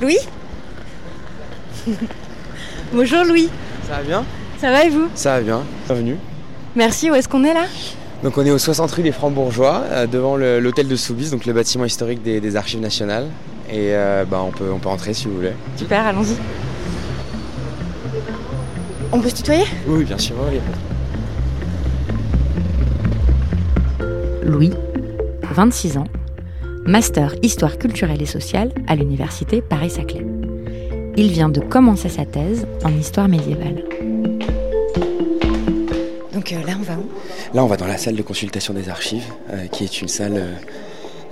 Louis Bonjour Louis. Ça va bien? Ça va et vous? Ça va bien. Bienvenue. Merci, où est-ce qu'on est là? Donc on est au 60 rue des Francs-Bourgeois, euh, devant l'hôtel de Soubise, donc le bâtiment historique des, des Archives nationales. Et euh, bah, on, peut, on peut entrer si vous voulez. Super, allons-y. On peut se tutoyer? Oui, bien sûr. oui, y a pas de- Louis, 26 ans, master histoire culturelle et sociale à l'université Paris-Saclay. Il vient de commencer sa thèse en histoire médiévale. Donc euh, là, on va où? Là, on va dans la salle de consultation des archives, euh, qui est une salle euh,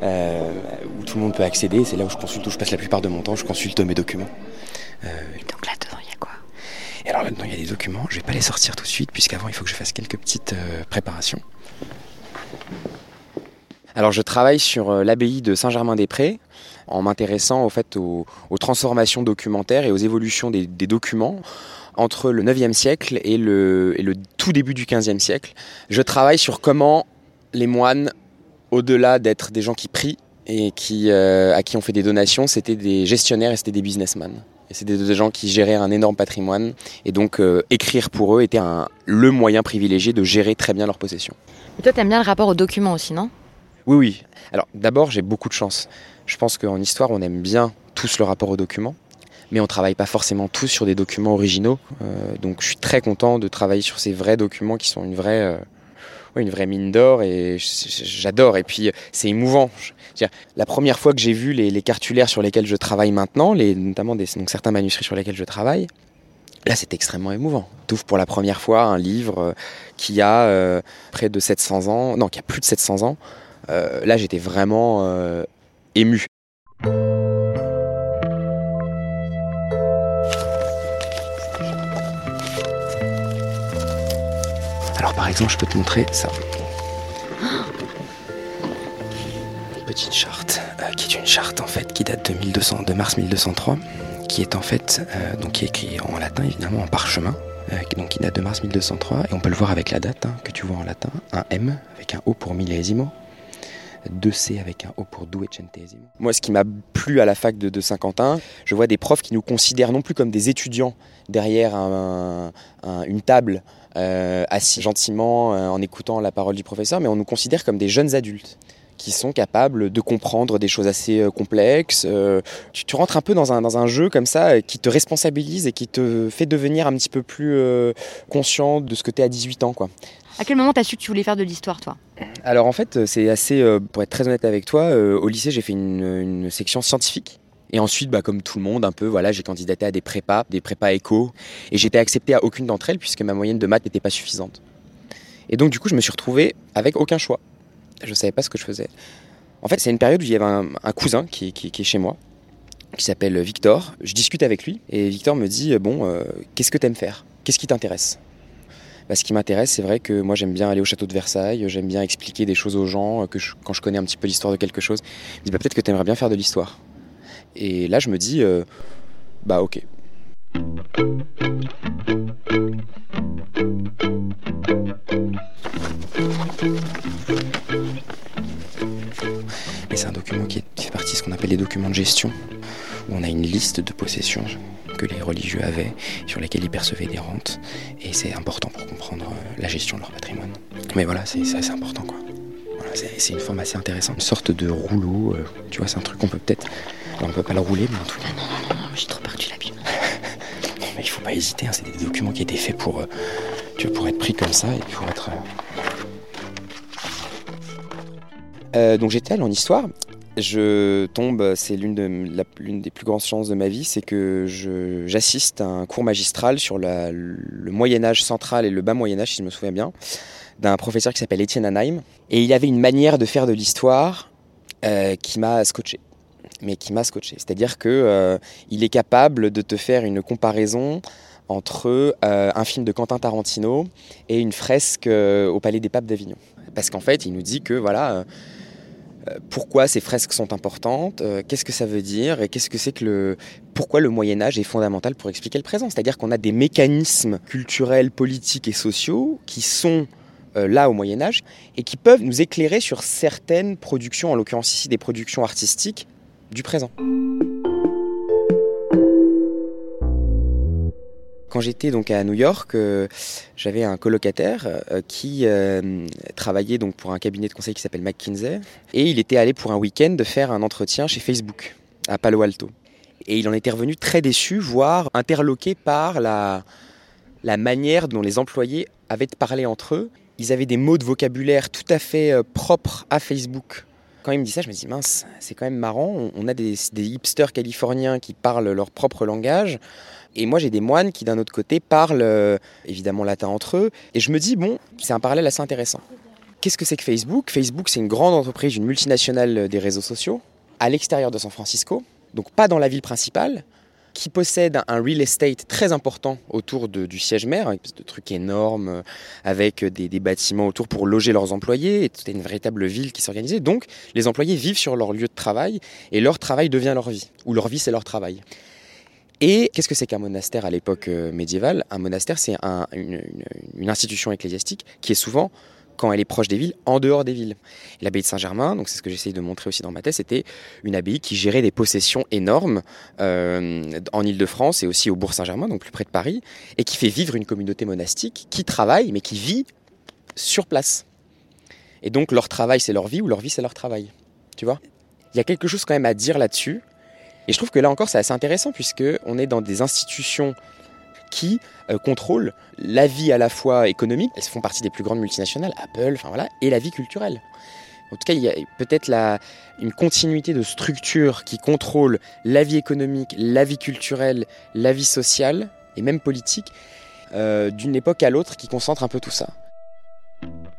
euh, où tout le monde peut accéder. C'est là où je consulte, où je passe la plupart de mon temps. Je consulte mes documents. Euh, Donc là-dedans, il y a quoi? Et alors là-dedans, il y a des documents. Je vais pas les sortir tout de suite, puisqu'avant, il faut que je fasse quelques petites euh, préparations. Alors, je travaille sur euh, l'abbaye de Saint-Germain-des-Prés, en m'intéressant au fait aux, transformations documentaires et aux évolutions des, documents entre le 9e siècle et le, tout début du 15e siècle. Je travaille sur comment les moines, au-delà d'être des gens qui prient et qui, euh, à qui on fait des donations, c'était des gestionnaires et c'était des businessmen. C'était des gens qui géraient un énorme patrimoine. Et donc, euh, écrire pour eux était un, le moyen privilégié de gérer très bien leurs possessions. Et toi, t'aimes bien le rapport aux documents aussi, non? Oui, oui. Alors, d'abord, j'ai beaucoup de chance. Je pense qu'en histoire, on aime bien tous le rapport aux documents, mais on travaille pas forcément tous sur des documents originaux. Euh, donc, je suis très content de travailler sur ces vrais documents qui sont une vraie, euh, une vraie mine d'or et j'adore. Et puis, c'est émouvant. La première fois que j'ai vu les, cartulaires sur lesquels je travaille maintenant, les, notamment certains manuscrits sur lesquels je travaille, Là, c'est extrêmement émouvant. Tu ouvres pour la première fois un livre euh, qui a près de 700 ans, non, qui a plus de 700 ans. Euh, là, j'étais vraiment euh, ému. Alors, par exemple, je peux te montrer ça. Petite charte, euh, qui est une charte en fait qui date de 1200, de mars 1203, qui est en fait donc qui est écrit en latin évidemment en parchemin, donc qui date de mars 1203 et on peut le voir avec la date hein, que tu vois en latin, un M avec un O pour millésimo, 2C avec un O pour duecentesimo. Moi, ce qui m'a plu à la fac de, Saint-Quentin, je vois des profs qui nous considèrent non plus comme des étudiants derrière un- un- une table euh, assis gentiment euh, en écoutant la parole du professeur, mais on nous considère comme des jeunes adultes qui sont capables de comprendre des choses assez euh, complexes. Euh, tu, tu rentres un peu dans un, dans un jeu comme ça euh, qui te responsabilise et qui te fait devenir un petit peu plus conscient de ce que tu es à 18 ans. Quoi. À quel moment t'as su que tu voulais faire de l'histoire, toi? Alors en fait, c'est assez, euh, pour être très honnête avec toi, euh, au lycée j'ai fait une, une section scientifique. Et ensuite, bah, comme tout le monde, un peu, voilà, j'ai candidaté à des prépas, des prépas éco, et j'étais accepté à aucune d'entre elles puisque ma moyenne de maths n'était pas suffisante. Et donc du coup, je me suis retrouvé avec aucun choix. Je savais pas ce que je faisais. En fait, c'est une période où il y avait un, cousin qui, est chez moi, qui s'appelle Victor. Je discute avec lui et Victor me dit bon, euh, qu'est-ce que t'aimes faire? Qu'est-ce qui t'intéresse? Bah, ce qui m'intéresse, c'est vrai que moi j'aime bien aller au château de Versailles, j'aime bien expliquer des choses aux gens, euh, que quand je connais un petit peu l'histoire de quelque chose. Il me dit bah, peut-être que tu aimerais bien faire de l'histoire. Et là je me dis euh, bah ok. Document qui, est- qui fait partie de ce qu'on appelle les documents de gestion, où on a une liste de possessions que les religieux avaient, sur lesquelles ils percevaient des rentes, et c'est important pour comprendre euh, la gestion de leur patrimoine. Mais voilà, c'est assez important quoi. Voilà, c'est une forme assez intéressante, une sorte de rouleau, euh, tu vois, c'est un truc qu'on peut peut-être... On peut pas le rouler, mais en tout cas... J'ai trop peur que tu l'abîmes. Non, mais il faut pas hésiter, hein, c'est des documents qui étaient faits pour, euh, tu vois, pour être pris comme ça et pour être... euh, Euh, donc j'étais allé en histoire. Je tombe, c'est l'une des plus grandes chances de ma vie, c'est que j'assiste à un cours magistral sur le Moyen Âge central et le bas Moyen Âge, si je me souviens bien, d'un professeur qui s'appelle Étienne Anheim. Et il avait une manière de faire de l'histoire euh, qui m'a scotché. Mais qui m'a scotché. C'est-à-dire que euh, est capable de te faire une comparaison entre euh, un film de Quentin Tarantino et une fresque au Palais des Papes d'Avignon. Parce qu'en fait, il nous dit que voilà, pourquoi ces fresques sont importantes, euh, qu'est-ce que ça veut dire et pourquoi le Moyen Âge est fondamental pour expliquer le présent. C'est-à-dire qu'on a des mécanismes culturels, politiques et sociaux qui sont euh, là au Moyen Âge et qui peuvent nous éclairer sur certaines productions, en l'occurrence ici des productions artistiques du présent. Quand j'étais donc à New York, euh, j'avais un colocataire euh, qui euh, travaillait donc pour un cabinet de conseil qui s'appelle McKinsey et il était allé pour un week-end faire un entretien chez Facebook à Palo Alto. Et il en était revenu très déçu, voire interloqué par la, manière dont les employés avaient de parler entre eux. Ils avaient des mots de vocabulaire tout à fait propres à Facebook. Quand il me dit ça, je me dis mince, c'est quand même marrant. On a des hipsters californiens qui parlent leur propre langage. Et moi, j'ai des moines qui, d'un autre côté, parlent euh, évidemment latin entre eux. Et je me dis, bon, c'est un parallèle assez intéressant. Qu'est-ce que c'est que Facebook? Facebook, c'est une grande entreprise, une multinationale des réseaux sociaux, à l'extérieur de San Francisco, donc pas dans la ville principale, qui possède un real estate très important autour du siège mère, de trucs énormes, euh, avec des, des, bâtiments autour pour loger leurs employés, c'était une véritable ville qui s'organisait. Donc, les employés vivent sur leur lieu de travail, et leur travail devient leur vie, ou leur vie c'est leur travail. Et qu'est-ce que c'est qu'un monastère à l'époque euh, médiévale? Un monastère, c'est une, institution ecclésiastique qui est souvent, quand elle est proche des villes, en dehors des villes. L'abbaye de Saint-Germain, donc c'est ce que j'essaye de montrer aussi dans ma thèse, c'était une abbaye qui gérait des possessions énormes euh, en Ile-de-France et aussi au Bourg-Saint-Germain, donc plus près de Paris, et qui fait vivre une communauté monastique qui travaille, mais qui vit sur place. Et donc leur travail, c'est leur vie, ou leur vie, c'est leur travail. Tu vois? Il y a quelque chose quand même à dire là-dessus et je trouve que là encore, c'est assez intéressant puisque on est dans des institutions qui euh, contrôlent la vie à la fois économique, elles font partie des plus grandes multinationales, Apple, enfin voilà, et la vie culturelle. En tout cas, il y a peut-être une continuité de structures qui contrôlent la vie économique, la vie culturelle, la vie sociale et même politique euh, d'une époque à l'autre qui concentre un peu tout ça.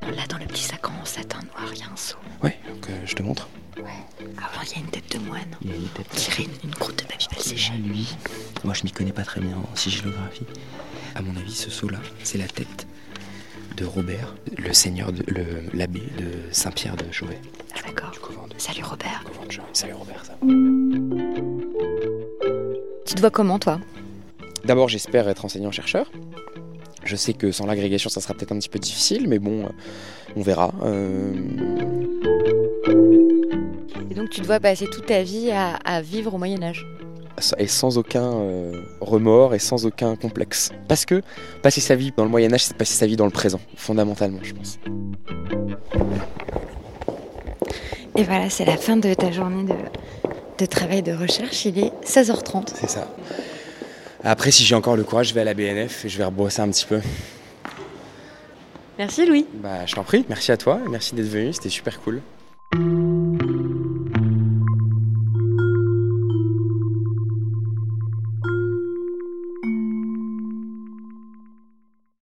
Là, dans le petit sac en satin noir, il y a un seau. Ouais, donc euh, je te montre. Ah, il y a une tête de moine. Il y a une tête. On une, une croûte de papy séché. lui, moi je m'y connais pas très bien en sigilographie. À mon avis, ce seau-là, c'est la tête de Robert, le seigneur, de, l'abbé de Saint-Pierre de Chauvet. Ah d'accord. Salut Robert. Salut Robert, ça. Tu te vois comment toi? D'abord, j'espère être enseignant-chercheur. Je sais que sans l'agrégation, ça sera peut-être un petit peu difficile, mais bon, euh, on verra. Euh... Donc tu dois passer toute ta vie à, vivre au Moyen Âge et sans aucun euh, remords et sans aucun complexe. Parce que passer sa vie dans le Moyen Âge, c'est passer sa vie dans le présent, fondamentalement, je pense. Et voilà, c'est la fin de ta journée de, de travail de recherche. Il est 16h30. C'est ça. Après, si j'ai encore le courage, je vais à la BNF et je vais rebosser un petit peu. Merci Louis. Bah, je t'en prie, merci à toi, merci d'être venu, c'était super cool.